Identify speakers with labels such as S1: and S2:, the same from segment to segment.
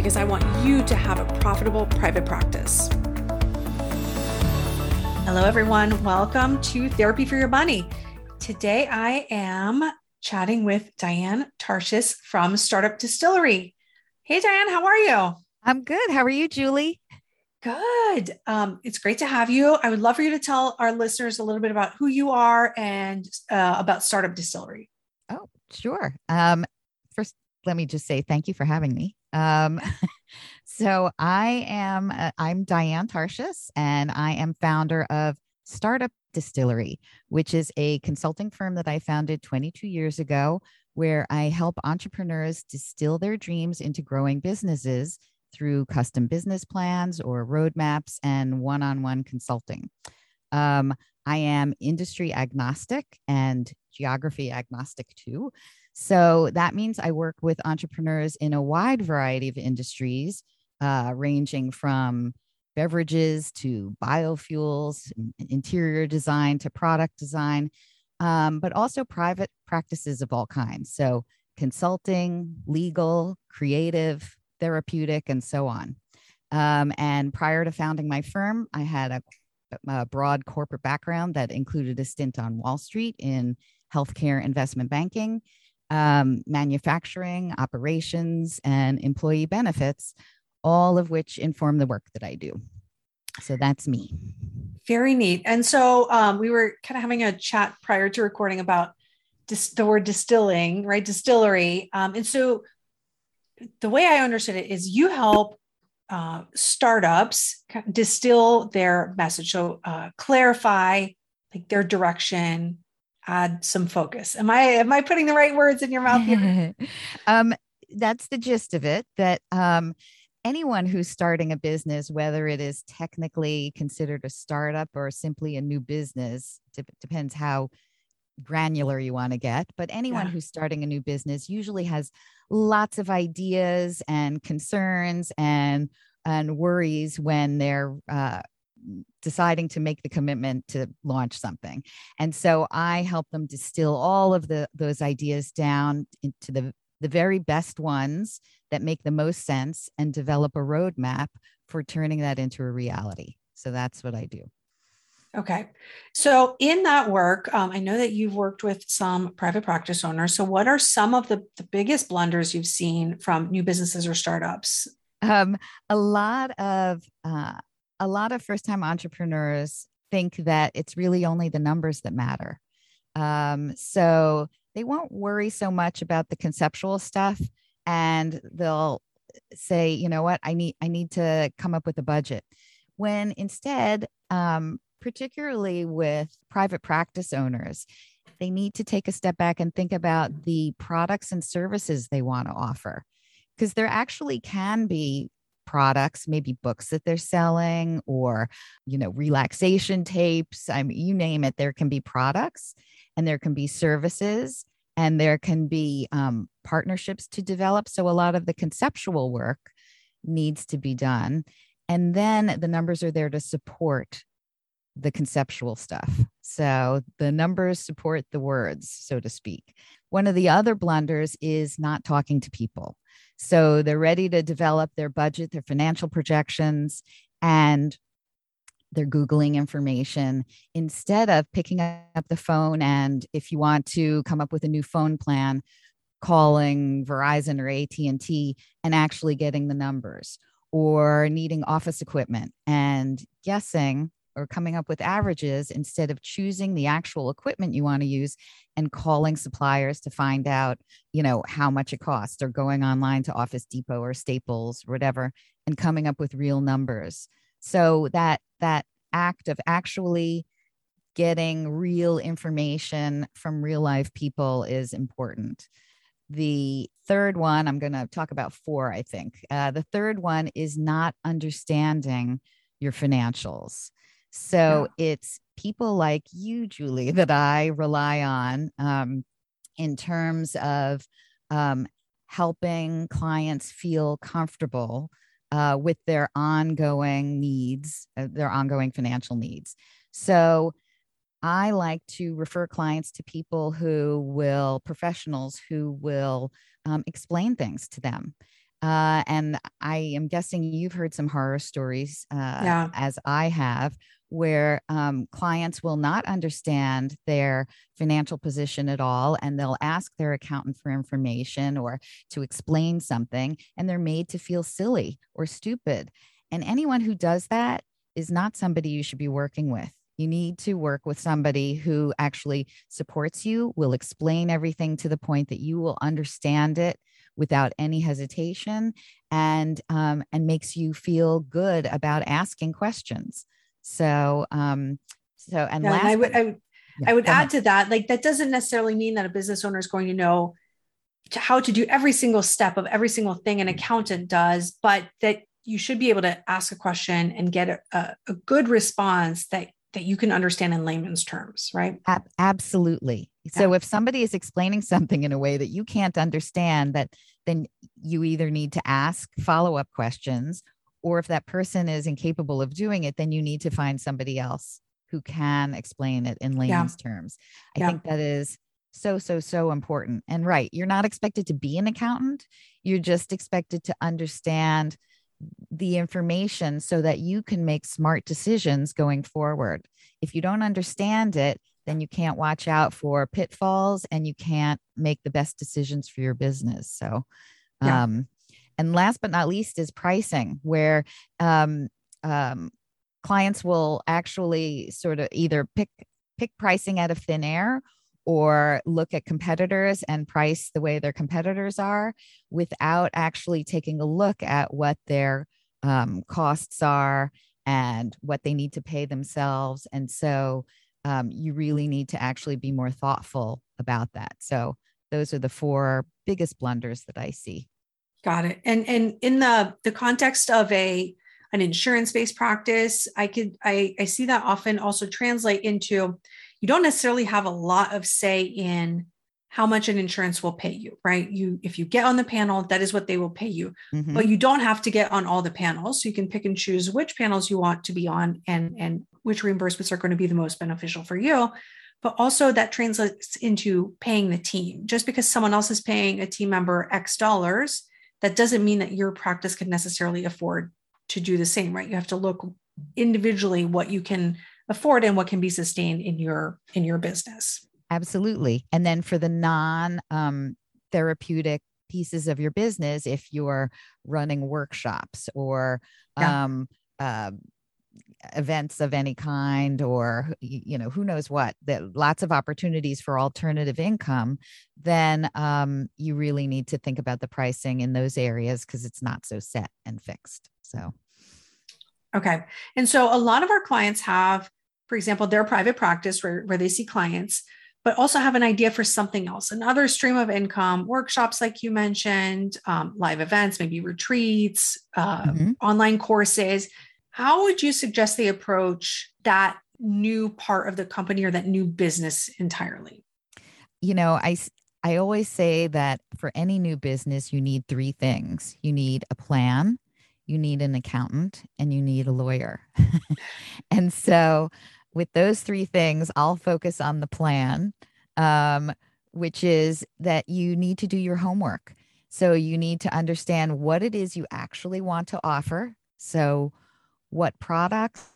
S1: because I want you to have a profitable private practice. Hello, everyone. Welcome to Therapy for Your Money. Today, I am chatting with Diane Tarshis from Startup Distillery. Hey, Diane, how are you?
S2: I'm good. How are you, Julie?
S1: Good. Um, it's great to have you. I would love for you to tell our listeners a little bit about who you are and uh, about Startup Distillery.
S2: Oh, sure. Um, first, let me just say thank you for having me. Um, so I am uh, I'm Diane Tarshis, and I am founder of Startup Distillery, which is a consulting firm that I founded 22 years ago, where I help entrepreneurs distill their dreams into growing businesses through custom business plans or roadmaps and one-on-one consulting. Um, I am industry agnostic and geography agnostic too. So that means I work with entrepreneurs in a wide variety of industries, uh, ranging from beverages to biofuels, interior design to product design, um, but also private practices of all kinds. So consulting, legal, creative, therapeutic, and so on. Um, and prior to founding my firm, I had a, a broad corporate background that included a stint on Wall Street in healthcare investment banking um, manufacturing, operations, and employee benefits, all of which inform the work that I do. So that's me.
S1: Very neat. And so um, we were kind of having a chat prior to recording about dis- the word distilling, right? Distillery. Um, and so the way I understood it is you help uh, startups distill their message. So uh, clarify like their direction, add some focus. Am I am I putting the right words in your mouth here?
S2: um, that's the gist of it. That um, anyone who's starting a business, whether it is technically considered a startup or simply a new business, depends how granular you want to get. But anyone yeah. who's starting a new business usually has lots of ideas and concerns and and worries when they're uh, deciding to make the commitment to launch something. And so I help them distill all of the those ideas down into the the very best ones that make the most sense and develop a roadmap for turning that into a reality. So that's what I do.
S1: Okay. So, in that work, um, I know that you've worked with some private practice owners. So, what are some of the, the biggest blunders you've seen from new businesses or startups?
S2: Um, a lot of uh, a lot of first time entrepreneurs think that it's really only the numbers that matter. Um, so they won't worry so much about the conceptual stuff and they'll say, you know what, I need, I need to come up with a budget. When instead, um, particularly with private practice owners, they need to take a step back and think about the products and services they want to offer because there actually can be products, maybe books that they're selling or, you know, relaxation tapes. I mean, you name it, there can be products and there can be services and there can be um, partnerships to develop. So a lot of the conceptual work needs to be done. And then the numbers are there to support the conceptual stuff. So the numbers support the words, so to speak. One of the other blunders is not talking to people. So they're ready to develop their budget, their financial projections, and they're Googling information instead of picking up the phone. And if you want to come up with a new phone plan, calling Verizon or AT&T and actually getting the numbers or needing office equipment and guessing or coming up with averages instead of choosing the actual equipment you want to use and calling suppliers to find out you know how much it costs or going online to office depot or staples or whatever and coming up with real numbers. So that that act of actually getting real information from real life people is important. The third one i'm going to talk about four i think. Uh, the third one is not understanding your financials. So yeah. it's people like you, Julie, that I rely on um, in terms of um, helping clients feel comfortable uh, with their ongoing needs, uh, their ongoing financial needs. So I like to refer clients to people who will, professionals who will um, explain things to them. Uh, and I am guessing you've heard some horror stories, uh, yeah. as I have, where um, clients will not understand their financial position at all and they'll ask their accountant for information or to explain something and they're made to feel silly or stupid. And anyone who does that is not somebody you should be working with. You need to work with somebody who actually supports you, will explain everything to the point that you will understand it without any hesitation, and um, and makes you feel good about asking questions. So, um, so and yeah, last,
S1: I would, I would, yeah, I would add ahead. to that, like that doesn't necessarily mean that a business owner is going to know how to do every single step of every single thing an accountant does, but that you should be able to ask a question and get a, a, a good response that that you can understand in layman's terms, right?
S2: Ab- absolutely. Yeah. So if somebody is explaining something in a way that you can't understand, that then you either need to ask follow-up questions or if that person is incapable of doing it, then you need to find somebody else who can explain it in layman's yeah. terms. I yeah. think that is so, so, so important. And right, you're not expected to be an accountant, you're just expected to understand the information so that you can make smart decisions going forward. If you don't understand it, then you can't watch out for pitfalls and you can't make the best decisions for your business. So, yeah. um, and last but not least is pricing, where um, um, clients will actually sort of either pick pick pricing out of thin air or look at competitors and price the way their competitors are without actually taking a look at what their um, costs are and what they need to pay themselves. And so um, you really need to actually be more thoughtful about that. So those are the four biggest blunders that I see.
S1: Got it. And and in the the context of a an insurance based practice, I could I I see that often also translate into you don't necessarily have a lot of say in how much an insurance will pay you, right? You if you get on the panel, that is what they will pay you. Mm-hmm. But you don't have to get on all the panels. So you can pick and choose which panels you want to be on and and which reimbursements are going to be the most beneficial for you. But also that translates into paying the team. Just because someone else is paying a team member X dollars that doesn't mean that your practice can necessarily afford to do the same, right? You have to look individually what you can afford and what can be sustained in your in your business.
S2: Absolutely. And then for the non um, therapeutic pieces of your business, if you're running workshops or yeah. um, uh, events of any kind or you know who knows what that lots of opportunities for alternative income then um, you really need to think about the pricing in those areas because it's not so set and fixed so
S1: okay and so a lot of our clients have for example their private practice where, where they see clients but also have an idea for something else another stream of income workshops like you mentioned um, live events maybe retreats uh, mm-hmm. online courses how would you suggest they approach that new part of the company or that new business entirely?
S2: You know, I I always say that for any new business you need three things. You need a plan, you need an accountant, and you need a lawyer. and so with those three things, I'll focus on the plan, um, which is that you need to do your homework. So you need to understand what it is you actually want to offer. So what products,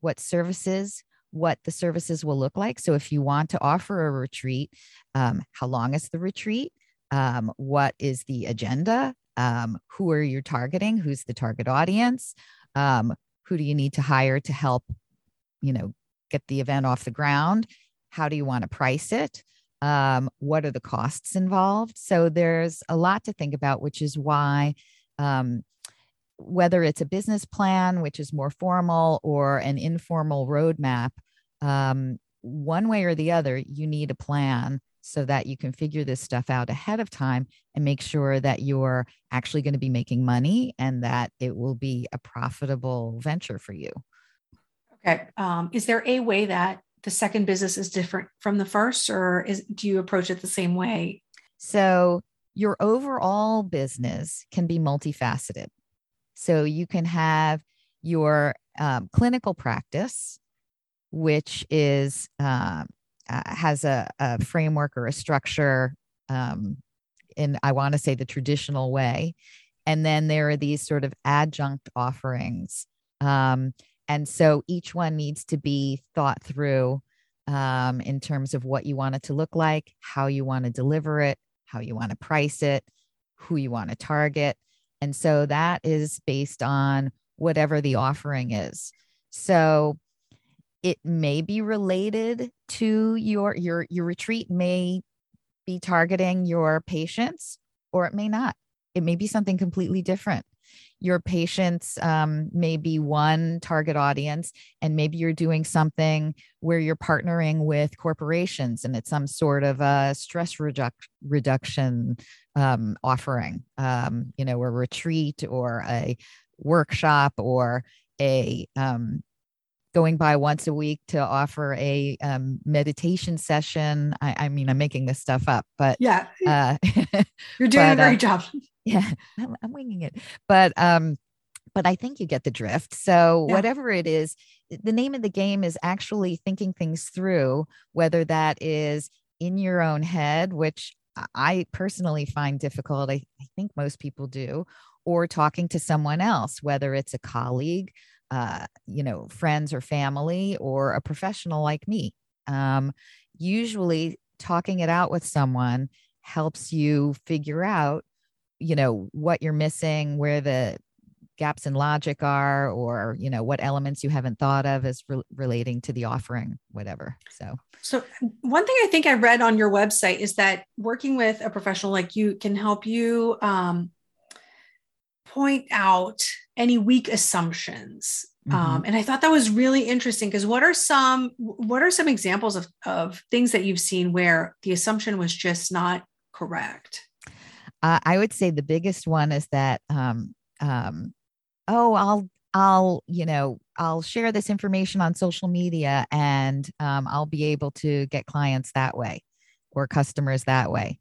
S2: what services, what the services will look like. So if you want to offer a retreat, um, how long is the retreat? Um, what is the agenda? Um, who are you targeting? Who's the target audience? Um, who do you need to hire to help, you know, get the event off the ground? How do you want to price it? Um, what are the costs involved? So there's a lot to think about, which is why um, whether it's a business plan, which is more formal, or an informal roadmap, um, one way or the other, you need a plan so that you can figure this stuff out ahead of time and make sure that you're actually going to be making money and that it will be a profitable venture for you.
S1: Okay. Um, is there a way that the second business is different from the first, or is do you approach it the same way?
S2: So your overall business can be multifaceted. So you can have your um, clinical practice, which is uh, uh, has a, a, framework or a structure um, in I want to say the traditional way, and then there are these sort of adjunct offerings. Um, and so each one needs to be thought through um, in terms of what you want it to look like, how you want to deliver it, how you want to price it, who you want to target. And so that is based on whatever the offering is. So it may be related to your your your retreat may be targeting your patients or it may not. It may be something completely different your patients um, may be one target audience and maybe you're doing something where you're partnering with corporations and it's some sort of a stress reduc- reduction um, offering um, you know a retreat or a workshop or a um, going by once a week to offer a um, meditation session. I, I, mean, I'm making this stuff up, but
S1: yeah, uh, you're doing but, a great uh, job.
S2: Yeah, I'm, I'm, winging it, but um, but I think you get the drift. So yeah. whatever it is, the name of the game is actually thinking things through, whether that is in your own head, which I personally find difficult. I, I think most people do, or talking to someone else, whether it's a colleague, uh, you know, friends or family or a professional like me. Um, usually, talking it out with someone helps you figure out, you know, what you're missing, where the gaps in logic are, or you know, what elements you haven't thought of as re- relating to the offering, whatever. So,
S1: so one thing I think I read on your website is that working with a professional like you can help you um, point out any weak assumptions um, mm-hmm. Um, and I thought that was really interesting because what are some what are some examples of, of things that you've seen where the assumption was just not correct?
S2: Uh, I would say the biggest one is that um, um, oh I'll I'll you know I'll share this information on social media and um, I'll be able to get clients that way or customers that way.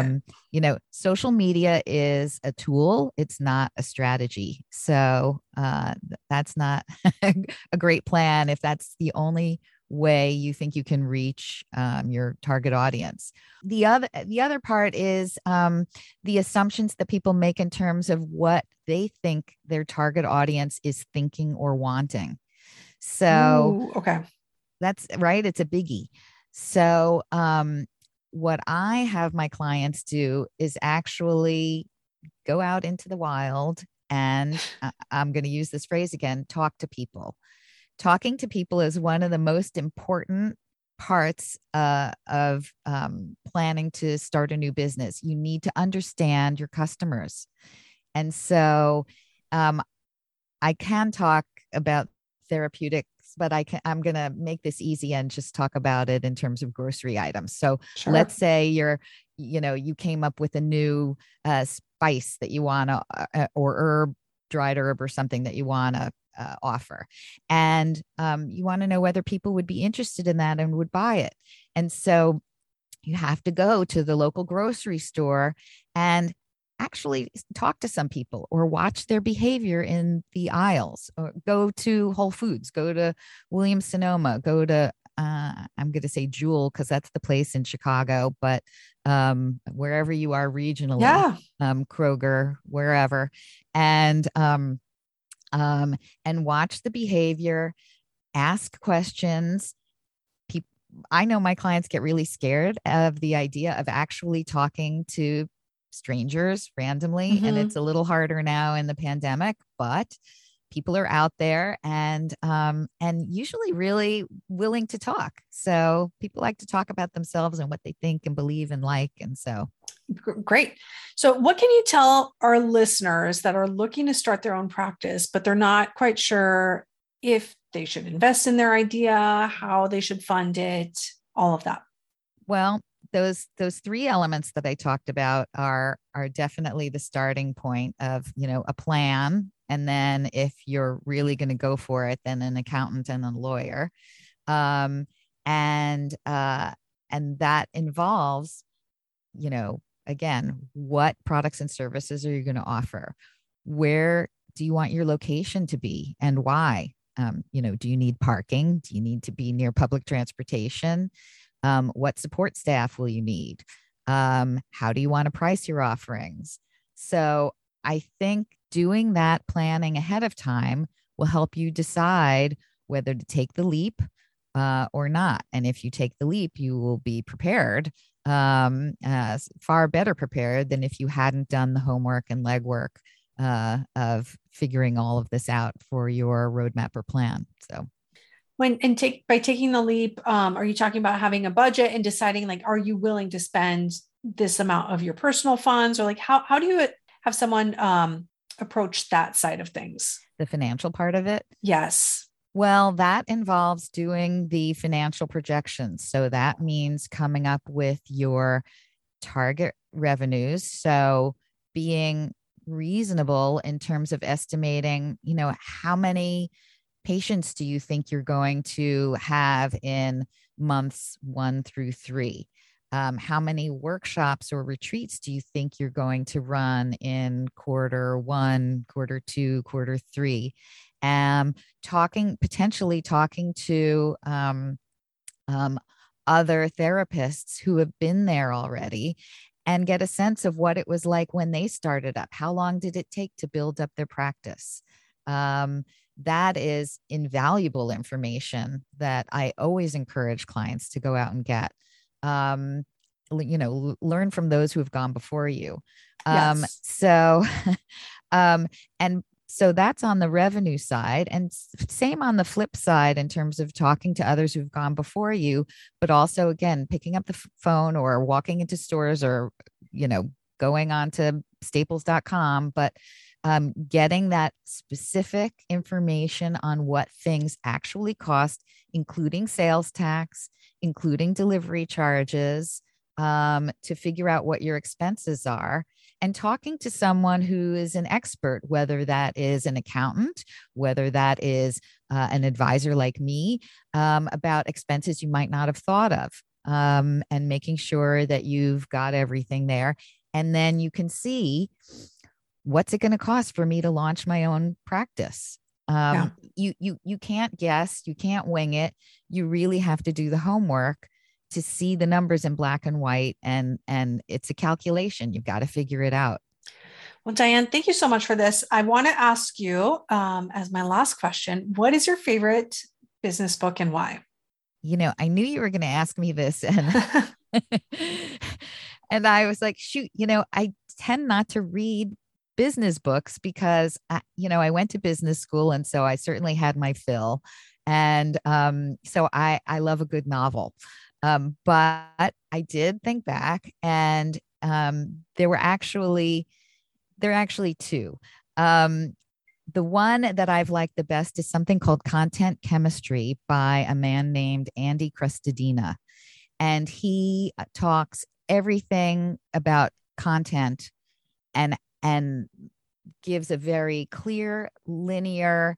S2: Um, you know, social media is a tool, it's not a strategy. So uh, that's not a great plan if that's the only way you think you can reach um, your target audience. The other the other part is um, the assumptions that people make in terms of what they think their target audience is thinking or wanting. So
S1: Ooh, okay.
S2: That's right. It's a biggie. So, um, what I have my clients do is actually go out into the wild and I'm going to use this phrase again talk to people. Talking to people is one of the most important parts uh, of um, planning to start a new business. You need to understand your customers. And so um, I can talk about therapeutic but I can I'm gonna make this easy and just talk about it in terms of grocery items. So sure. let's say you're, you know, you came up with a new uh, spice that you want to, uh, uh, or herb, dried herb, or something that you want to uh, offer, and um, you want to know whether people would be interested in that and would buy it. And so you have to go to the local grocery store and actually talk to some people or watch their behavior in the aisles or go to whole foods go to williams sonoma go to uh, i'm going to say jewel because that's the place in chicago but um, wherever you are regionally
S1: yeah.
S2: um, kroger wherever and um, um, and watch the behavior ask questions I know my clients get really scared of the idea of actually talking to strangers randomly mm-hmm. and it's a little harder now in the pandemic but people are out there and um, and usually really willing to talk. So people like to talk about themselves and what they think and believe and like and so.
S1: Great. So what can you tell our listeners that are looking to start their own practice but they're not quite sure if they should invest in their idea how they should fund it all of that?
S2: Well those those three elements that I talked about are are definitely the starting point of you know a plan And then if you're really going to go for it, then an accountant and a lawyer. Um, and uh, and that involves, you know, again, what products and services are you going to offer? Where do you want your location to be and why? Um, you know, do you need parking? Do you need to be near public transportation? Um, what support staff will you need? Um, how do you want to price your offerings? So I think doing that planning ahead of time will help you decide whether to take the leap uh, or not. And if you take the leap, you will be prepared, um, uh, far better prepared than if you hadn't done the homework and legwork uh, of figuring all of this out for your roadmap or plan. So
S1: when and take by taking the leap um, are you talking about having a budget and deciding like are you willing to spend this amount of your personal funds? Or like how, how do you have someone um, approach that side of things?
S2: The financial part of it?
S1: Yes.
S2: Well that involves doing the financial projections. So that means coming up with your target revenues. So being reasonable in terms of estimating you know how many patients do you think you're going to have in months one through three? Um, how many workshops or retreats do you think you're going to run in quarter one, quarter two, quarter three? Um, talking potentially talking to um, um, other therapists who have been there already and get a sense of what it was like when they started up. How long did it take to build up their practice? Um, that is invaluable information that I always encourage clients to go out and get. Um, you know, learn from those who have gone before you. Um, yes. So, um, and so that's on the revenue side and same on the flip side in terms of talking to others who've gone before you but also again picking up the phone or walking into stores or you know going on to staples.com but um, getting that specific information on what things actually cost, including sales tax, including delivery charges, um, to figure out what your expenses are, and talking to someone who is an expert, whether that is an accountant, whether that is uh, an advisor like me, um, about expenses you might not have thought of, um, and making sure that you've got everything there. And then you can see what's it going to cost for me to launch my own practice? Um, yeah. you you you can't guess you can't wing it. You really have to do the homework to see the numbers in black and white and and it's a calculation. You've got to figure it out.
S1: Well diane thank you so much for this. I want to ask you um, as my last question what is your favorite business book and why?
S2: You know i knew you were going to ask me this and and i was like shoot you know i tend not to read business books because I, you know I went to business school and so I certainly had my fill, and um, so I I love a good novel, um, but I did think back and um, there were actually there are actually two. Um, the one that I've liked the best is something called Content Chemistry by a man named Andy Crestodina. And he uh, talks everything about content and and gives a very clear, linear,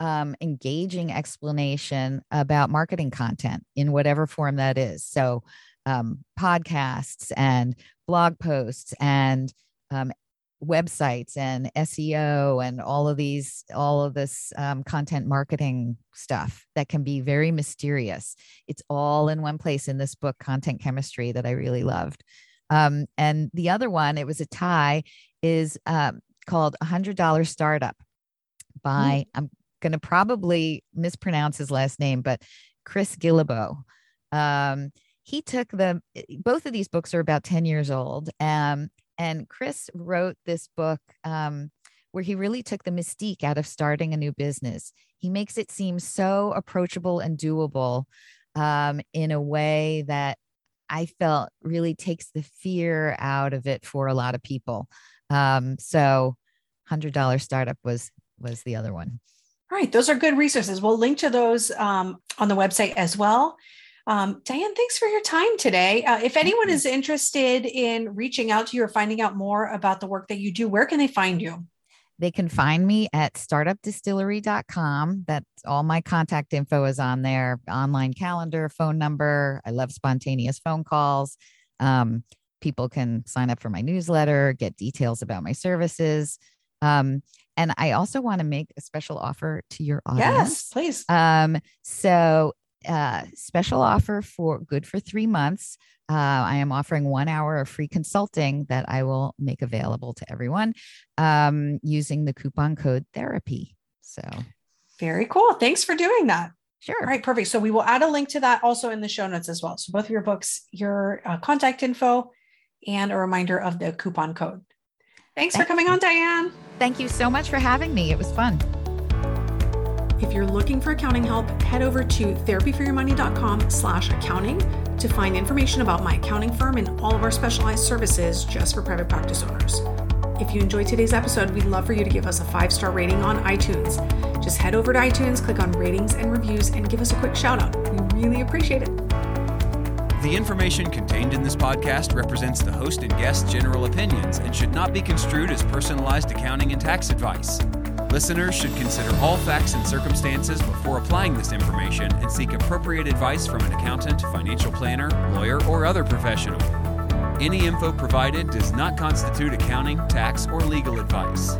S2: um, engaging explanation about marketing content in whatever form that is. So, um, podcasts and blog posts and um, websites and SEO and all of these, all of this um, content marketing stuff that can be very mysterious. It's all in one place in this book, Content Chemistry, that I really loved. Um, and the other one, it was a tie, is um, called a hundred dollar startup by mm. I'm going to probably mispronounce his last name, but Chris Guillebeau. Um, he took the both of these books are about 10 years old. Um, and Chris wrote this book um, where he really took the mystique out of starting a new business. He makes it seem so approachable and doable um, in a way that I felt really takes the fear out of it for a lot of people. Um, so hundred dollar startup was was the other one.
S1: All right, those are good resources. We'll link to those um, on the website as well. Um, Diane, thanks for your time today. Uh, if anyone is interested in reaching out to you or finding out more about the work that you do, where can they find you?
S2: They can find me at startupdistillery.com. That's all my contact info is on there online calendar, phone number. I love spontaneous phone calls. Um, people can sign up for my newsletter, get details about my services. Um, and I also want to make a special offer to your audience.
S1: Yes, please.
S2: Um, so, uh, special offer for good for three months. Uh, I am offering one hour of free consulting that I will make available to everyone um, using the coupon code therapy. So,
S1: very cool. Thanks for doing that.
S2: Sure.
S1: All right, perfect. So we will add a link to that also in the show notes as well. So both of your books, your uh, contact info, and a reminder of the coupon code. Thanks Thank for coming on, Diane.
S2: Thank you so much for having me. It was fun.
S1: If you're looking for accounting help, head over to therapyforyourmoney.com slash accounting to find information about my accounting firm and all of our specialized services just for private practice owners. If you enjoyed today's episode, we'd love for you to give us a five star rating on iTunes. Just head over to iTunes, click on ratings and reviews, and give us a quick shout out. We really appreciate it.
S3: The information contained in this podcast represents the host and guest's general opinions and should not be construed as personalized accounting and tax advice. Listeners should consider all facts and circumstances before applying this information and seek appropriate advice from an accountant, financial planner, lawyer, or other professional. Any info provided does not constitute accounting, tax, or legal advice.